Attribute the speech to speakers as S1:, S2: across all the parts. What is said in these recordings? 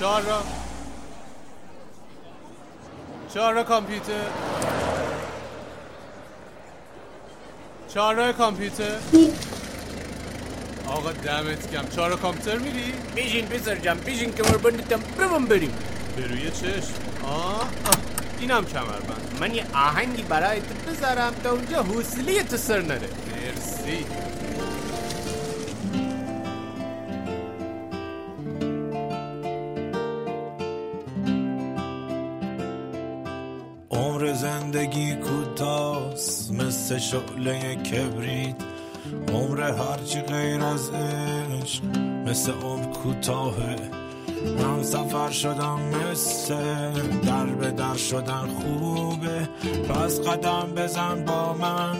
S1: چهار را. چهار را کامپیوتر. چهار را کامپیوتر. آقا دمت کم چهار را کامپیوتر میری؟
S2: بیشین پسر جم بیشین کمر بندتم برم بریم.
S1: به روی چشم. آه, آه. اینم کمربند.
S2: من یه آهنگی برای تو بذارم تا اونجا حوصله تو سر نره.
S1: مرسی.
S3: زندگی کوتاست مثل شعله کبریت. عمر هرچی غیر از عشق مثل عمر کوتاهه من سفر شدم مثل در به در شدن خوبه. پس قدم بزن با من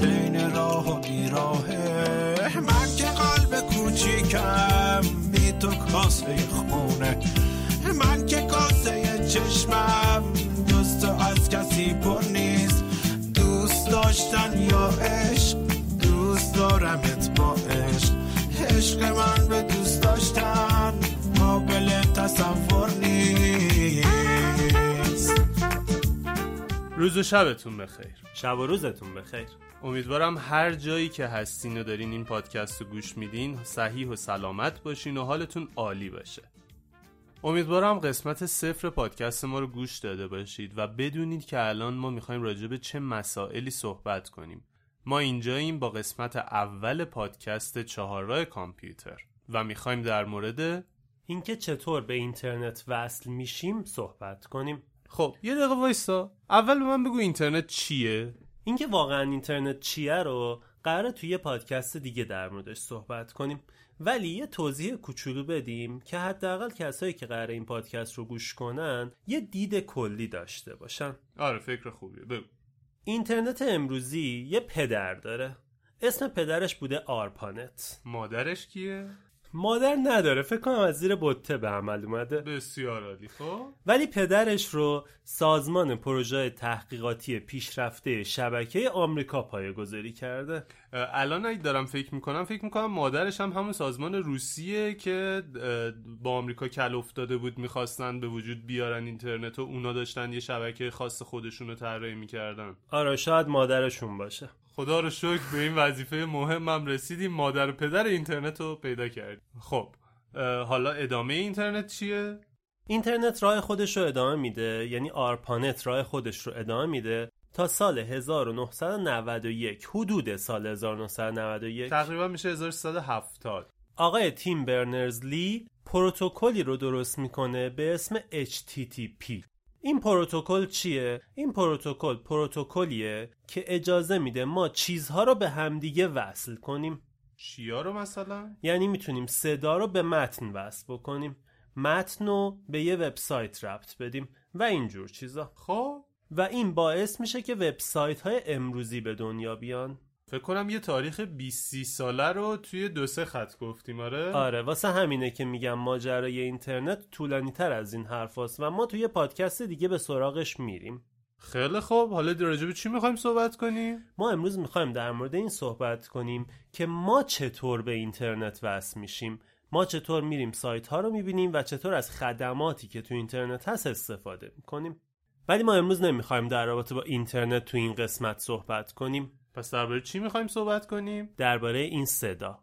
S3: بین راه و بیراهه. من که قلب کوچیکم بی تو کاسه خونه. من که کاسه چشمم پر نیست دوست داشتن یا عشق؟ دوست دارمت با عشق. عشق من به دوست داشتن قابل تصور نیست.
S1: روز و شبتون بخیر.
S4: شب و روزتون بخیر.
S1: امیدوارم هر جایی که هستین و دارین این پادکست رو گوش میدین صحیح و سلامت باشین و حالتون عالی باشه. امیدوارم قسمت صفر پادکست ما رو گوش داده باشید و بدونید که الان ما می‌خوایم راجع به چه مسائلی صحبت کنیم. ما اینجاییم با قسمت اول پادکست چهارراه کامپیوتر و می‌خوایم در مورد
S4: اینکه چطور به اینترنت وصل میشیم صحبت کنیم.
S1: خب یه دقیقه وایسا. اول به من بگو اینترنت چیه؟
S4: اینکه واقعا اینترنت چیه رو قراره توی یه پادکست دیگه در موردش صحبت کنیم. ولی یه توضیح کوچولو بدیم که حداقل کسایی که قراره این پادکست رو گوش کنن یه دید کلی داشته باشن.
S1: آره فکر خوبیه. بگو.
S4: اینترنت امروزی یه پدر داره. اسم پدرش بوده آرپانت.
S1: مادرش کیه؟
S4: مادر نداره. فکر کنم از زیر بطه به عمل اومده.
S1: بسیار عالی. خب؟
S4: ولی پدرش رو سازمان پروژه تحقیقاتی پیشرفته شبکه آمریکا پایه‌گذاری کرده.
S1: الان اگه دارم فکر می‌کنم فکر می‌کنم مادرش هم همون سازمان روسیه که با آمریکا کل افتاده بود می‌خواستن به وجود بیارن اینترنت و اونا داشتن یه شبکه خاص خودشون رو طراحی می‌کردن.
S4: آره شاید مادرشون باشه.
S1: خدا رو شکر به این وظیفه مهمم رسیدیم. مادر و پدر اینترنت رو پیدا کردیم. خب حالا ادامه اینترنت چیه؟
S4: اینترنت راه خودش رو ادامه میده. یعنی آرپانت راه خودش رو ادامه میده تا سال 1991 حدود سال 1991
S1: تقریبا میشه 1370
S4: آقای تیم برنرز لی پروتکلی رو درست می‌کنه به اسم HTTP این پروتکل چیه؟ این پروتکل پروتکلیه که اجازه میده ما چیزها رو به همدیگه وصل کنیم.
S1: چیا رو مثلا؟
S4: یعنی می‌تونیم صدا رو به متن وصل بکنیم. متن رو به یه وبسایت ربط بدیم و اینجور چیزا.
S1: خب؟
S4: و این باعث میشه که وبسایت های امروزی به دنیا بیان.
S1: فکر کنم یه تاریخ 20 ساله رو توی دو سه خط گفتیم آره؟
S4: آره واسه همینه که میگم ماجرای اینترنت طولانی تر از این حرف هست و ما توی پادکست دیگه به سراغش میریم.
S1: خیلی خوب. حالا راجع به چی می‌خوایم صحبت کنیم؟
S4: ما امروز می‌خوایم در مورد این صحبت کنیم که ما چطور به اینترنت وصل میشیم. ما چطور میریم سایت ها رو می‌بینیم و چطور از خدماتی که تو اینترنت هست استفاده می‌کنیم. ولی ما امروز نمی‌خوایم در رابطه با اینترنت تو این قسمت صحبت کنیم.
S1: پس درباره چی می‌خوایم صحبت کنیم؟
S4: درباره این صدا.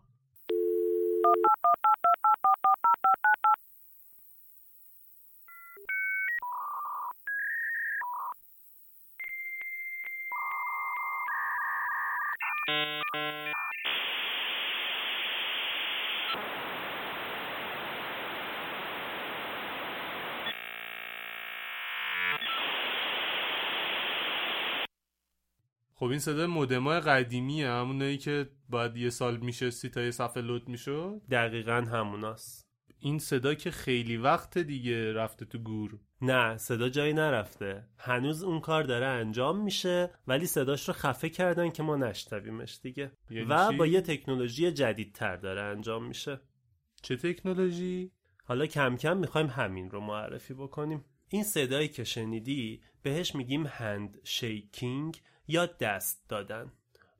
S1: خب این صدای مودمای قدیمیه همونایی که باید یه سال میشستی تا یه صفحه لود می‌شد؟
S4: دقیقا هموناست.
S1: این صدا که خیلی وقت دیگه رفته تو گور.
S4: نه صدا جایی نرفته. هنوز اون کار داره انجام میشه ولی صداش رو خفه کردن که ما نشنویمش دیگه.
S1: یعنی
S4: و
S1: چی؟
S4: با یه تکنولوژی جدیدتر داره انجام میشه.
S1: چه تکنولوژی؟
S4: حالا کم کم می‌خوایم همین رو معرفی بکنیم. این صدایی که شنیدی بهش میگیم هند شیکینگ یا دست دادن.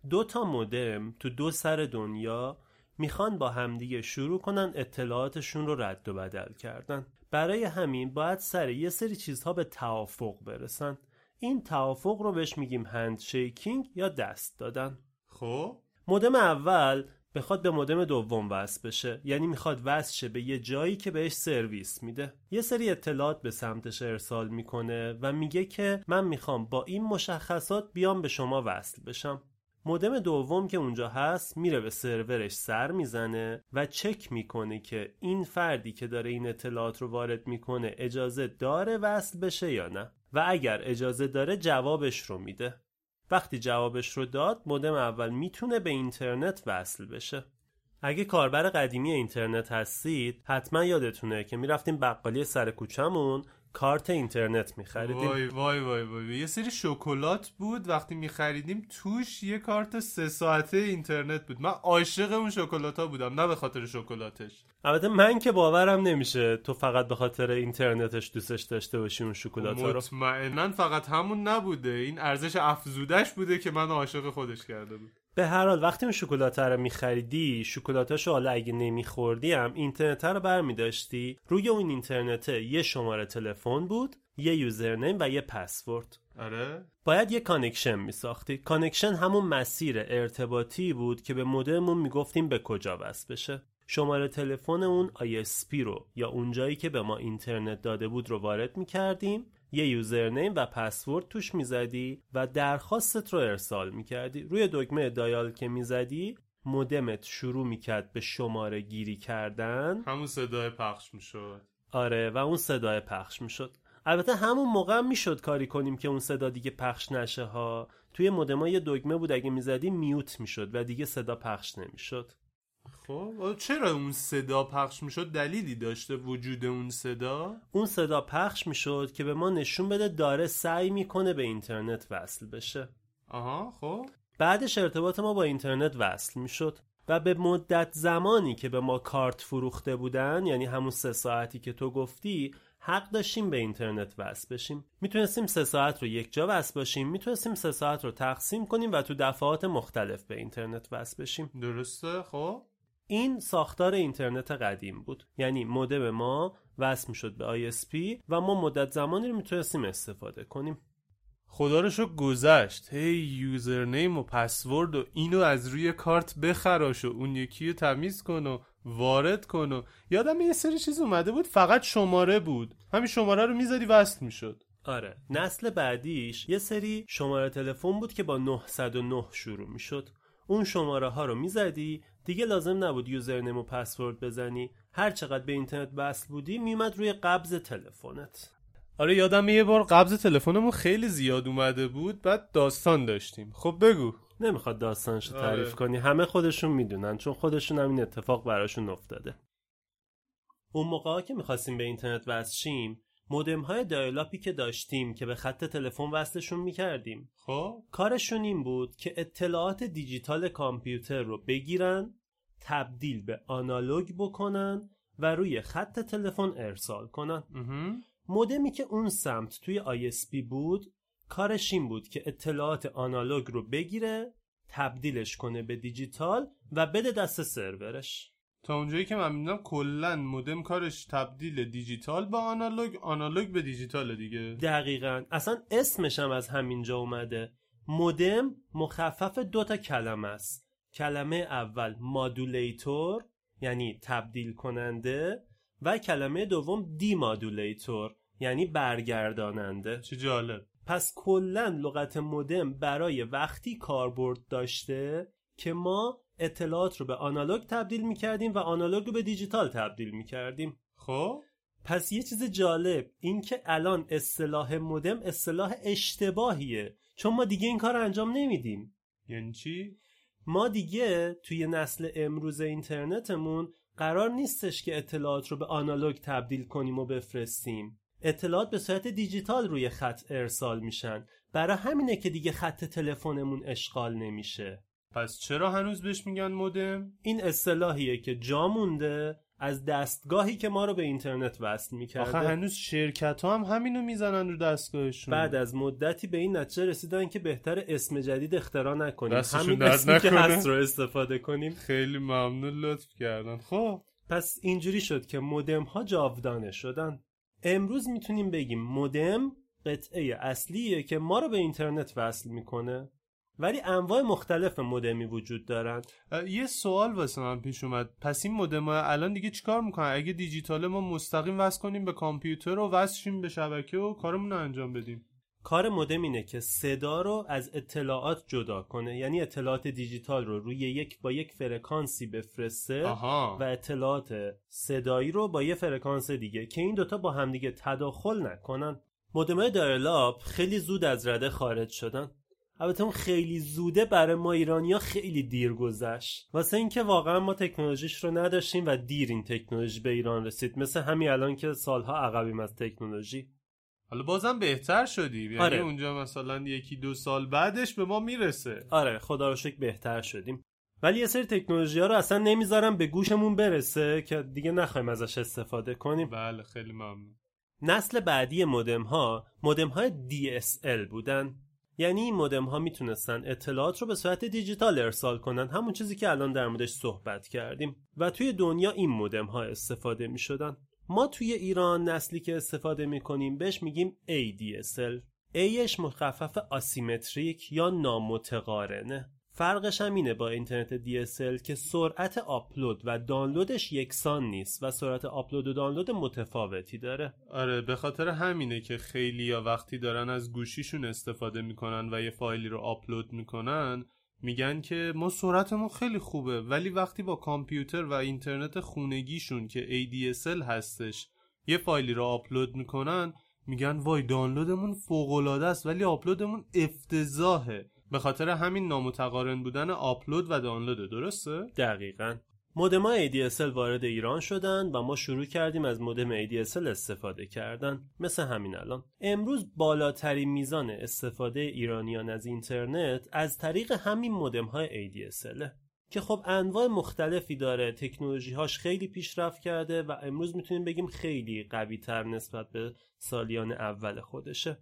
S4: دو تا مودم تو دو سر دنیا می‌خوان با همدیگه شروع کنن اطلاعاتشون رو رد و بدل کردن. برای همین باید سر یه سری چیزها به توافق برسن. این توافق رو بهش میگیم هند شیکینگ یا دست دادن.
S1: خب؟
S4: مودم اول بخواد به مودم دوم وصل بشه. یعنی می‌خواد وصل شه به یه جایی که بهش سرویس میده. یه سری اطلاعات به سمتش ارسال می‌کنه و میگه که من می‌خوام با این مشخصات بیام به شما وصل بشم. مودم دوم که اونجا هست میره به سرورش سر می‌زنه و چک می‌کنه که این فردی که داره این اطلاعات رو وارد می‌کنه اجازه داره وصل بشه یا نه. و اگر اجازه داره جوابش رو میده. وقتی جوابش رو داد مودم اول می‌تونه به اینترنت وصل بشه. اگه کاربر قدیمی اینترنت هستید حتما یادتونه که می‌رفتیم بقالی سر کوچمون کارت اینترنت میخریدیم.
S1: وای وای وای وای یه سری شکلات بود وقتی میخریدیم توش یه کارت سه ساعته اینترنت بود. من عاشق اون شکلات ها بودم نه به خاطر شکلاتش.
S4: البته من که باورم نمیشه تو فقط به خاطر اینترنتش دوستش داشته باشی اون شکلات رو.
S1: مطمئنا فقط همون نبوده. این ارزش افزودش بوده که منو عاشق خودش کرده بود
S4: به هر حال وقتی اون شکلات رو میخریدی شکلاتاشو حالا اگه نمیخوردی هم اینترنت رو برمیداشتی. روی اون اینترنت یه شماره تلفن بود یه username و یه پسورد.
S1: آره؟
S4: باید یه connection میساختی. connection همون مسیر ارتباطی بود که به مودممون می‌گفتیم به کجا وصل بشه. شماره تلفن اون ISP رو یا اونجایی که به ما اینترنت داده بود رو وارد می‌کردیم. یه یوزرنیم و پسورد توش می‌زدی و درخواستت رو ارسال می‌کردی. روی دکمه دایال که می‌زدی مودمت شروع می‌کرد به شماره گیری کردن.
S1: همون صدای پخش می‌شد.
S4: آره و اون صدای پخش می‌شد. البته همون موقع هم می‌شد کاری کنیم که اون صدا دیگه پخش نشه ها. توی مودما یه دکمه بود اگه می‌زدی میوت می‌شد و دیگه صدا پخش نمی‌شد.
S1: خب؟ چرا اون صدا پخش می‌شد؟ دلیلی داشته وجود اون صدا؟
S4: اون صدا پخش می‌شد که به ما نشون بده داره سعی می‌کنه به اینترنت وصل بشه.
S1: آها خب.
S4: بعدش ارتباط ما با اینترنت وصل می‌شد و به مدت زمانی که به ما کارت فروخته بودن یعنی همون سه ساعتی که تو گفتی حق داشتیم به اینترنت وصل بشیم. می‌تونستیم سه ساعت رو یک جا وصل باشیم می‌تونستیم سه ساعت رو تقسیم کنیم و تو دفعات مختلف به اینترنت وصل بشیم.
S1: درسته خب.
S4: این ساختار اینترنت قدیم بود. یعنی مودم ما وصل می‌شد به ISP و ما مدت زمانی رو می‌تونستیم استفاده کنیم.
S1: خدا رو شو گذشت. هی یوزرنیم و پسورد و اینو از روی کارت بخراش و اون یکی رو تمیز کن و وارد کن و یادم یه سری چیز اومده بود. فقط شماره بود. همین شماره رو می‌زدی وصل می‌شد.
S4: آره. نسل بعدیش یه سری شماره تلفن بود که با 909 شروع می‌شد. اون شماره ها رو می‌زدی دیگه لازم نبود یوزرنیم و پسورد بزنی. هر چقدر به اینترنت وصل بودی میومد روی قبض تلفنت.
S1: آره یادم یه بار قبض تلفنمون خیلی زیاد اومده بود بعد داستان داشتیم. خب بگو.
S4: نمی‌خواد داستانشو
S1: آره.
S4: تعریف کنی. همه خودشون می‌دونن چون خودشون هم این اتفاق براشون افتاده. اون موقع که می‌خواستیم به اینترنت وصل شیم مودم های دایلاپی که داشتیم که به خط تلفن وصلشون می‌کردیم.
S1: خب؟
S4: کارشون این بود که اطلاعات دیجیتال کامپیوتر رو بگیرن تبدیل به آنالوگ بکنن و روی خط تلفن ارسال کنن. مودمی که اون سمت توی ISP بود کارش این بود که اطلاعات آنالوگ رو بگیره تبدیلش کنه به دیجیتال و بده دست سرورش.
S1: تا اونجایی که من می‌دونم کلا مودم کارش تبدیل دیجیتال به آنالوگ آنالوگ به دیجیتال دیگه.
S4: دقیقا. اصلا اسمش هم از همینجا اومده. مودم مخفف دو تا کلمه است. کلمه اول مادولیتور یعنی تبدیل کننده و کلمه دوم دیمادولیتور یعنی برگرداننده.
S1: چه جالب.
S4: پس کلا لغت مودم برای وقتی کاربرد داشته که ما اطلاعات رو به آنالوگ تبدیل می‌کردیم و آنالوگ رو به دیجیتال تبدیل می‌کردیم.
S1: خب؟
S4: پس یه چیز جالب این که الان اصطلاح مودم اصطلاح اشتباهیه. چون ما دیگه این کار رو انجام نمیدیم.
S1: یعنی چی؟
S4: ما دیگه توی نسل امروز اینترنتمون قرار نیستش که اطلاعات رو به آنالوگ تبدیل کنیم و بفرستیم. اطلاعات به صورت دیجیتال روی خط ارسال میشن. برای همینه که دیگه خط تلفنمون اشغال نمیشه.
S1: پس چرا هنوز بهش میگن مودم؟
S4: این اصطلاحیه که جا مونده از دستگاهی که ما رو به اینترنت وصل می‌کرده.
S1: آخه هنوز شرکت ها هم همینو می‌زنن رو دستگاهشون.
S4: بعد از مدتی به این نتیجه رسیدن که بهتر اسم جدید اختراع نکنیم. همین اسمی که. هست رو استفاده کنیم.
S1: خیلی ممنون لطف کردن. خب.
S4: پس اینجوری شد که مودم ها جاودانه شدن. امروز می‌تونیم بگیم مودم قطعه اصلیه که ما رو به اینترنت وصل می‌کنه. ولی انواع مختلف مودمی وجود دارن.
S1: یه سوال واسه من پیش اومد. پس این مودم الان دیگه چیکار می‌کنن؟ اگه دیجیتاله ما مستقیم وصل کنیم به کامپیوتر و وصل شیم به شبکه و کارمون رو انجام بدیم.
S4: کار مودم اینه که صدا رو از اطلاعات جدا کنه. یعنی اطلاعات دیجیتال رو روی یک با یک فرکانسی بفرسته
S1: آها.
S4: و اطلاعات صدایی رو با یه فرکانس دیگه که این دوتا با همدیگه تداخل نکنن. مودمای دایلاب خیلی زود از رده خارج شدن. البته اون خیلی زوده برای ما ایرانیا خیلی دیر گذشت. واسه اینکه واقعا ما تکنولوژیش رو نداشتیم و دیر این تکنولوژی به ایران رسید. مثل همین الان که سالها عقبیم از تکنولوژی.
S1: حالا بازم بهتر شدی. یعنی
S4: آره.
S1: اونجا مثلا یکی دو سال بعدش به ما می‌رسه.
S4: آره خدا رو شکر بهتر شدیم. ولی یه سری تکنولوژی ها رو اصلا نمی‌ذارم به گوشمون برسه که دیگه نخوایم ازش استفاده کنیم.
S1: بله خیلی ممنون.
S4: نسل بعدی مودم ها مودم های DSL بودن. یعنی این مودم ها می‌تونستن اطلاعات رو به صورت دیجیتال ارسال کنن. همون چیزی که الان در موردش صحبت کردیم. و توی دنیا این مودم ها استفاده می‌شدن. ما توی ایران نسلی که استفاده می‌کنیم بهش میگیم ADSL Aش مخفف آسیمتریک یا نامتقارنه. فرقش هم اینه با اینترنت DSL که سرعت آپلود و دانلودش یکسان نیست و سرعت آپلود و دانلود متفاوتی داره.
S1: آره به خاطر همینه که خیلی یا وقتی دارن از گوشیشون استفاده می‌کنن و یه فایلی رو آپلود می‌کنن میگن که ما سرعتمون خیلی خوبه ولی وقتی با کامپیوتر و اینترنت خونگیشون که ADSL هستش یه فایلی رو آپلود می‌کنن میگن وای دانلودمون فوق‌العاده است ولی آپلودمون افتضاحه. به خاطر همین نامتقارن بودن آپلود و دانلود درسته؟
S4: دقیقا. مودم ADSL وارد ایران شدن و ما شروع کردیم از مودم ADSL استفاده کردن. مثل همین الان. امروز بالاترین میزان استفاده ایرانیان از اینترنت از طریق همین مودم های ADSL که خب انواع مختلفی داره. تکنولوژی هاش خیلی پیشرفت کرده و امروز می‌تونیم بگیم خیلی قوی تر نسبت به سالیان اول خودشه.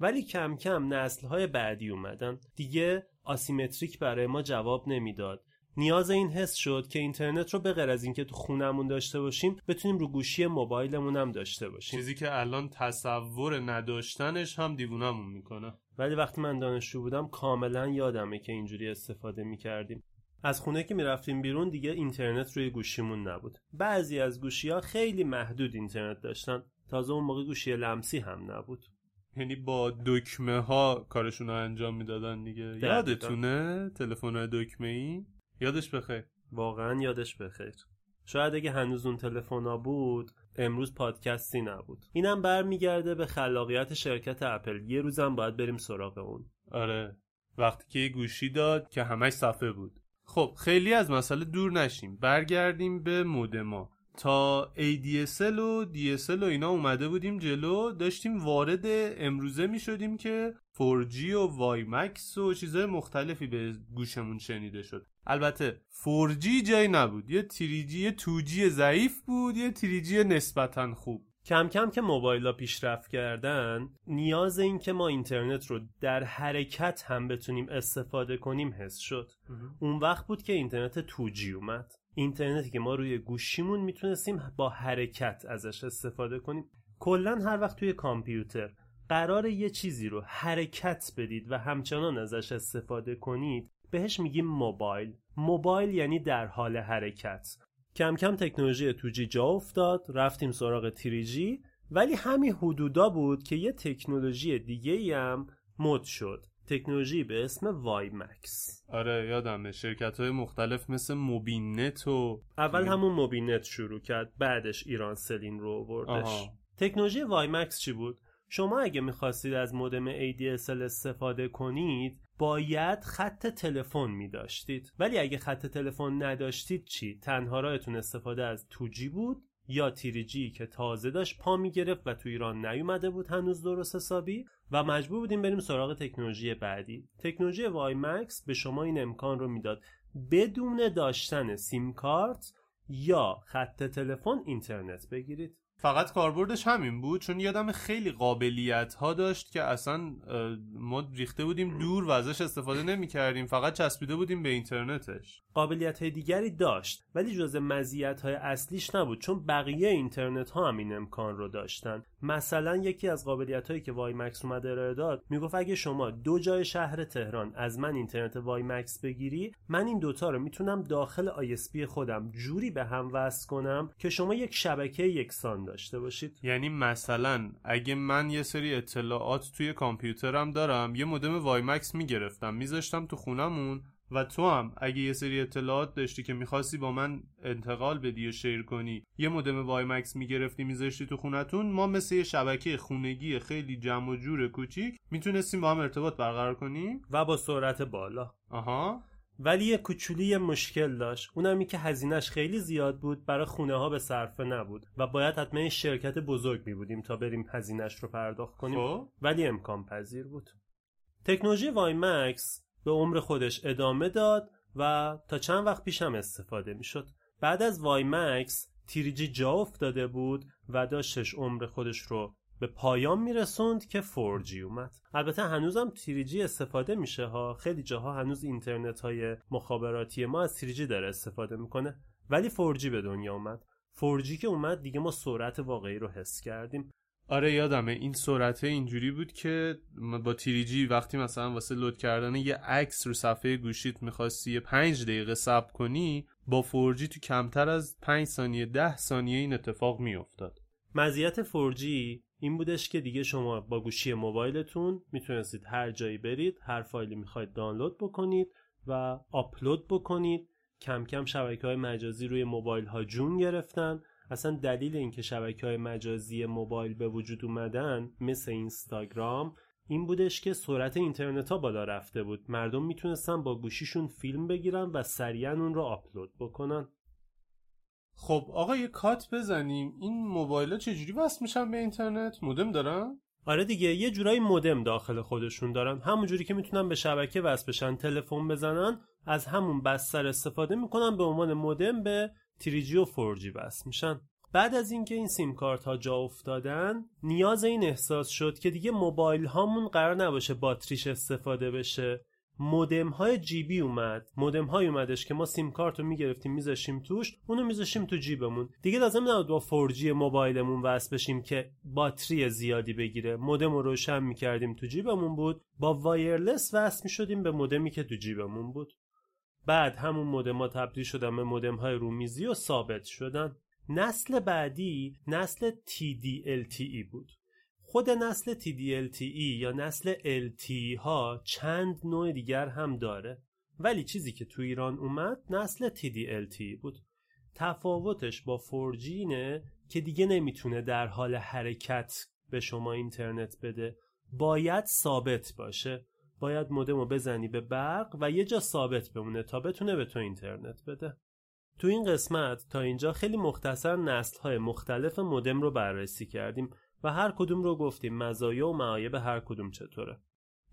S4: ولی کم کم نسل های بعدی اومدن. دیگه آسیمتریک برای ما جواب نمی‌داد. نیاز این حس شد که اینترنت رو به غیر از اینکه تو خونمون داشته باشیم بتونیم رو گوشی موبایلمون هم داشته باشیم.
S1: چیزی که الان تصور نداشتنش هم دیوونمون می‌کنه.
S4: ولی وقتی من دانشجو بودم کاملا یادمه که اینجوری استفاده می‌کردیم. از خونه که می‌رفتیم بیرون دیگه اینترنت روی گوشیمون نبود. بعضی از گوشی ها خیلی محدود اینترنت داشتن. تازه اون موقع گوشی لمسی هم نبود.
S1: یعنی با دکمه ها کارشون رو انجام می‌دادن دیگه. یادتونه تلفن دکمه ای یادش بخیر
S4: واقعا یادش بخیر شاید اگه هنوز اون تلفن بود امروز پادکستی نبود. اینم برمیگرده به خلاقیت شرکت اپل. یه روزم باید بریم سراغ اون.
S1: آره. وقتی که یه گوشی داد که همش صفحه بود. خب خیلی از مسئله دور نشیم. برگردیم به مودما تا ADSL و DSL و اینا اومده بودیم جلو داشتیم وارد امروزه می شدیم که 4G و مکس و چیزهای مختلفی به گوشمون شنیده شد. البته 4G جایی نبود. یه 3G یه 2G ضعیف بود یه 3G نسبتا خوب.
S4: کم کم که موبایل ها پیشرفت کردن نیاز این که ما اینترنت رو در حرکت هم بتونیم استفاده کنیم حس شد. اون وقت بود که اینترنت 2G اومد. اینترنتی که ما روی گوشیمون می‌تونستیم با حرکت ازش استفاده کنیم. کلا هر وقت توی کامپیوتر قرار یه چیزی رو حرکت بدید و همچنان ازش استفاده کنید بهش میگیم موبایل. موبایل یعنی در حال حرکت. کم کم تکنولوژی 2G جا افتاد رفتیم سراغ 3G ولی همین حدودا بود که یه تکنولوژی دیگه هم مد شد. تکنولوژی به اسم وای مکس
S1: آره یادمه. شرکت های مختلف مثل موبینت و
S4: اول همون موبینت شروع کرد بعدش ایران سلین رو آوردش. تکنولوژی وای مکس چی بود؟ شما اگه می‌خواستید از مودم ADSL استفاده کنید باید خط تلفن می داشتید ولی اگه خط تلفن نداشتید چی؟ تنها راهتون استفاده از 2G بود؟ یا تیریجی که تازه داشت پا می گرفت و تو ایران نیومده بود هنوز درست حسابی و مجبور بودیم بریم سراغ تکنولوژی بعدی. تکنولوژی وای مکس به شما این امکان رو می‌داد. بدون داشتن سیم کارت یا خط تلفن اینترنت بگیرید.
S1: فقط کاربردش همین بود چون یادم خیلی قابلیت ها داشت که اصلا ما ریخته بودیم دور و ازش استفاده نمی کردیم فقط چسبیده بودیم به اینترنتش.
S4: قابلیت های دیگری داشت ولی جز مزیت های اصلیش نبود چون بقیه اینترنت ها هم این امکان رو داشتن. مثلا یکی از قابلیت هایی که وای مکس اومده ارائه داد می‌گفت اگه شما دو جای شهر تهران از من اینترنت وای مکس بگیری من این دوتا رو می‌تونم داخل آی خودم جوری به هم وصل کنم که شما یک شبکه یکسان داشته باشید.
S1: یعنی مثلا اگه من یه سری اطلاعات توی کامپیوترم دارم یه مودم وای مکس می‌گرفتم میذاشتم تو خونمون و تو هم. اگه یه سری اطلاعات داشتی که می‌خواستی با من انتقال بدی و شیر کنی. یه مودم وای مکس می‌گرفتی میذاشتی تو خونتون. ما مثل یه شبکه خونگی خیلی جمع و جور کوچیک می‌تونستیم با هم ارتباط برقرار کنیم.
S4: و با سرعت بالا.
S1: آها.
S4: ولی یه کوچولی مشکل داشت. اونم این که هزینهش خیلی زیاد بود برای خونه ها به صرفه نبود و باید حتما شرکت بزرگ می بودیم تا بریم هزینهش رو پرداخت کنیم.
S1: خب.
S4: ولی امکان پذیر بود. تکنولوژی وای مکس به عمر خودش ادامه داد و تا چند وقت پیش هم استفاده می شد بعد از وای مکس تیریجی جا افتاده بود و داشتش عمر خودش رو به پایان میرسوند که 4G اومد. البته هنوزم تیریجی استفاده میشه ها. خیلی جاها هنوز اینترنت های مخابراتی ما از تیریجی داره استفاده می‌کنه. ولی 4G به دنیا اومد. 4G که اومد دیگه ما سرعت واقعی رو حس کردیم.
S1: آره یادمه. این سرعت اینجوری بود که با تیریجی وقتی مثلا واسه لود کردن یه عکس رو صفحه گوشیت می‌خواستی یه پنج دقیقه صبر کنی با 4G تو کمتر از 5 ثانیه 10 ثانیه این اتفاق میافتاد.
S4: مزیت 4G این بودش که دیگه شما با گوشی موبایلتون می‌تونستید هر جایی برید هر فایلی می‌خواید دانلود بکنید و آپلود بکنید. کم کم شبکه های مجازی روی موبایل ها جون گرفتن. اصلا دلیل اینکه شبکه های مجازی موبایل به وجود اومدن مثل اینستاگرام این بودش که سرعت اینترنت ها بالا رفته بود. مردم می‌تونستن با گوشیشون فیلم بگیرن و سریعا اون رو آپلود بکنن.
S1: خب آقا یه کات بزنیم. این موبایل ها چجوری وصل میشن به اینترنت؟ مودم دارن؟
S4: آره دیگه یه جورایی مودم داخل خودشون دارن. همون جوری که می‌تونن به شبکه وصل بشن تلفن بزنن از همون بستر استفاده می‌کنن به عنوان مودم به تریجی و فورجی وصل میشن. بعد از اینکه این سیم کارت ها جا افتادن نیاز این احساس شد که دیگه موبایل هامون قرار نباشه باتریش استفاده بشه. مودم های جیبی اومد. مودم های اومدش که ما سیم کارت رو می‌گرفتیم میذاشیم توش اونو میذاشیم تو جیبمون. دیگه لازم نبود با فورجی موبایلمون وصل بشیم که باتری زیادی بگیره. مودم رو روشن می‌کردیم تو جیبمون بود. با وایرلس وصل می‌شدیم به مودمی که تو جیبمون بود. بعد همون مودم ها تبدیل شدن به مودم های رومیزی و ثابت شدن. نسل بعدی نسل TD-LTE بود. خود نسل TD-LTE یا نسل LTE ها چند نوع دیگر هم داره. ولی چیزی که تو ایران اومد نسل TD-LTE بود. تفاوتش با 4G اینه که دیگه نمی‌تونه در حال حرکت به شما اینترنت بده. باید ثابت باشه. باید مودم رو بزنی به برق و یه جا ثابت بمونه تا بتونه به تو اینترنت بده. تو این قسمت تا اینجا خیلی مختصر نسل های مختلف مودم رو بررسی کردیم و هر کدوم رو گفتیم مزایا و معایب هر کدوم چطوره.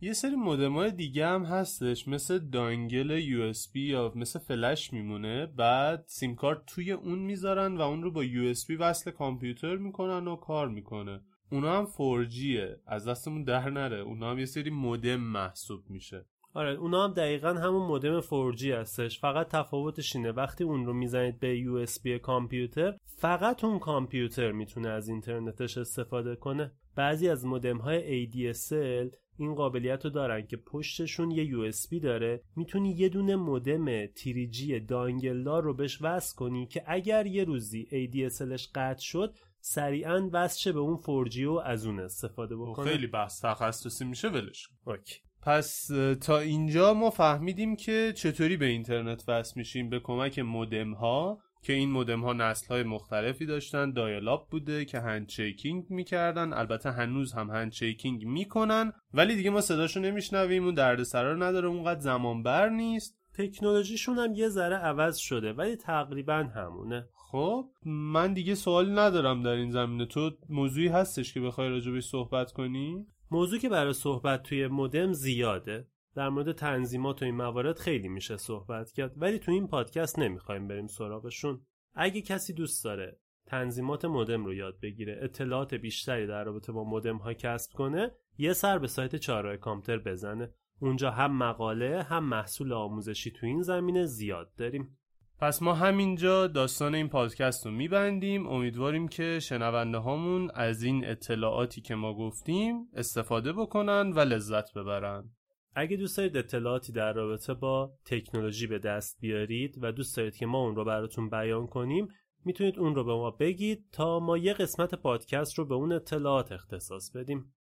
S1: یه سری مودم های دیگه هم هستش مثل دانگل یو یا مثل فلش میمونه. بعد سیم کارت توی اون می‌ذارن و اون رو با یو وصل کامپیوتر می‌کنن و کار می‌کنه. اونا هم 4Gه از دستمون در نره. اونا هم یه سری مودم محسوب میشه.
S4: آره اونا هم دقیقا همون مودم 4G هستش. فقط تفاوتش اینه. وقتی اون رو می‌زنید به USB کامپیوتر فقط اون کامپیوتر می‌تونه از اینترنتش استفاده کنه. بعضی از مودم های ADSL این قابلیت رو دارن که پشتشون یه USB داره. می‌تونی یه دونه مودم تیریجی دانگلدار رو بهش وصل کنی که اگر یه روزی ADSLش قطع شد سریعا وصل به اون 4G و از اون استفاده بکنه.
S1: خیلی بحث تخصصی میشه ولش
S4: OK.
S1: پس تا اینجا ما فهمیدیم که چطوری به اینترنت وصل میشیم. به کمک مودم ها که این مودم ها نسل های مختلفی داشتن dial-up بوده که handshaking می‌کردن. البته هنوز هم handshaking می‌کنن ولی دیگه ما صداشو نمیشنویم اون دردسرا نداره اونقدر زمان بر نیست.
S4: تکنولوژیشون هم یه ذره عوض شده ولی تقریبا همونه.
S1: خب من دیگه سوالی ندارم در این زمینه. تو موضوعی هستش که بخوای راجبش صحبت کنی؟
S4: موضوع که برای صحبت توی مودم زیاده. در مورد تنظیمات و این موارد خیلی میشه صحبت کرد ولی تو این پادکست نمی‌خوایم بریم سراغشون. اگه کسی دوست داره تنظیمات مودم رو یاد بگیره اطلاعات بیشتری در رابطه با مودم ها کسب کنه یه سر به سایت چهارراه کامپیوتر بزنه. اونجا هم مقاله هم محصول آموزشی تو این زمینه زیاد داریم.
S1: پس ما همینجا داستان این پادکست رو میبندیم. امیدواریم که شنونده هامون از این اطلاعاتی که ما گفتیم استفاده بکنن و لذت ببرن.
S4: اگه دوست دارید اطلاعاتی در رابطه با تکنولوژی به دست بیارید و دوست دارید که ما اون رو براتون بیان کنیم می‌تونید اون رو به ما بگید تا ما یه قسمت پادکست رو به اون اطلاعات اختصاص بدیم.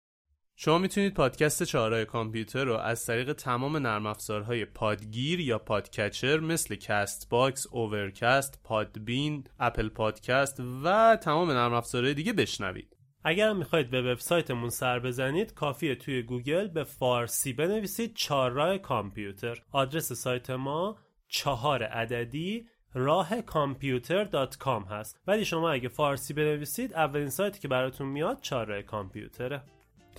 S1: شما می‌تونید پادکست چهارای کامپیوتر رو از طریق تمام نرم افزارهای پادگیر یا podcatcher مثل Castbox، Overcast، Podbean، Apple Podcasts و تمام نرم افزارهای دیگه بشنوید.
S4: اگر می‌خواید به وبسایتمون سر بزنید کافیه توی گوگل به فارسی بنویسید چهارراه کامپیوتر. آدرس سایت ما چهار عددی راه کامپیوتر dot com هست. ولی شما اگه فارسی بنویسید اولین سایتی که براتون میاد چهارراه کامپیوتره.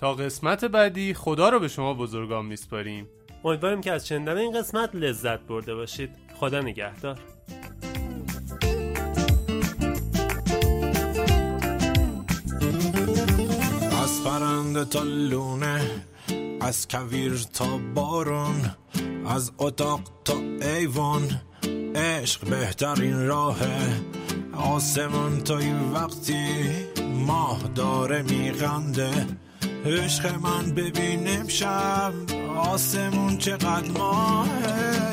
S1: تا قسمت بعدی خدا رو به شما بزرگان میسپاریم.
S4: امیدواریم که از شنیدن این قسمت لذت برده باشید. خدا نگهدار.
S3: از پرنده تا لونه از کویر تا بارون از اتاق تا ایوان عشق بهترین راهه. آسمون تا این وقتی ماه داره میغنده عشق من ببین امشب آسمون چقدر ماهه.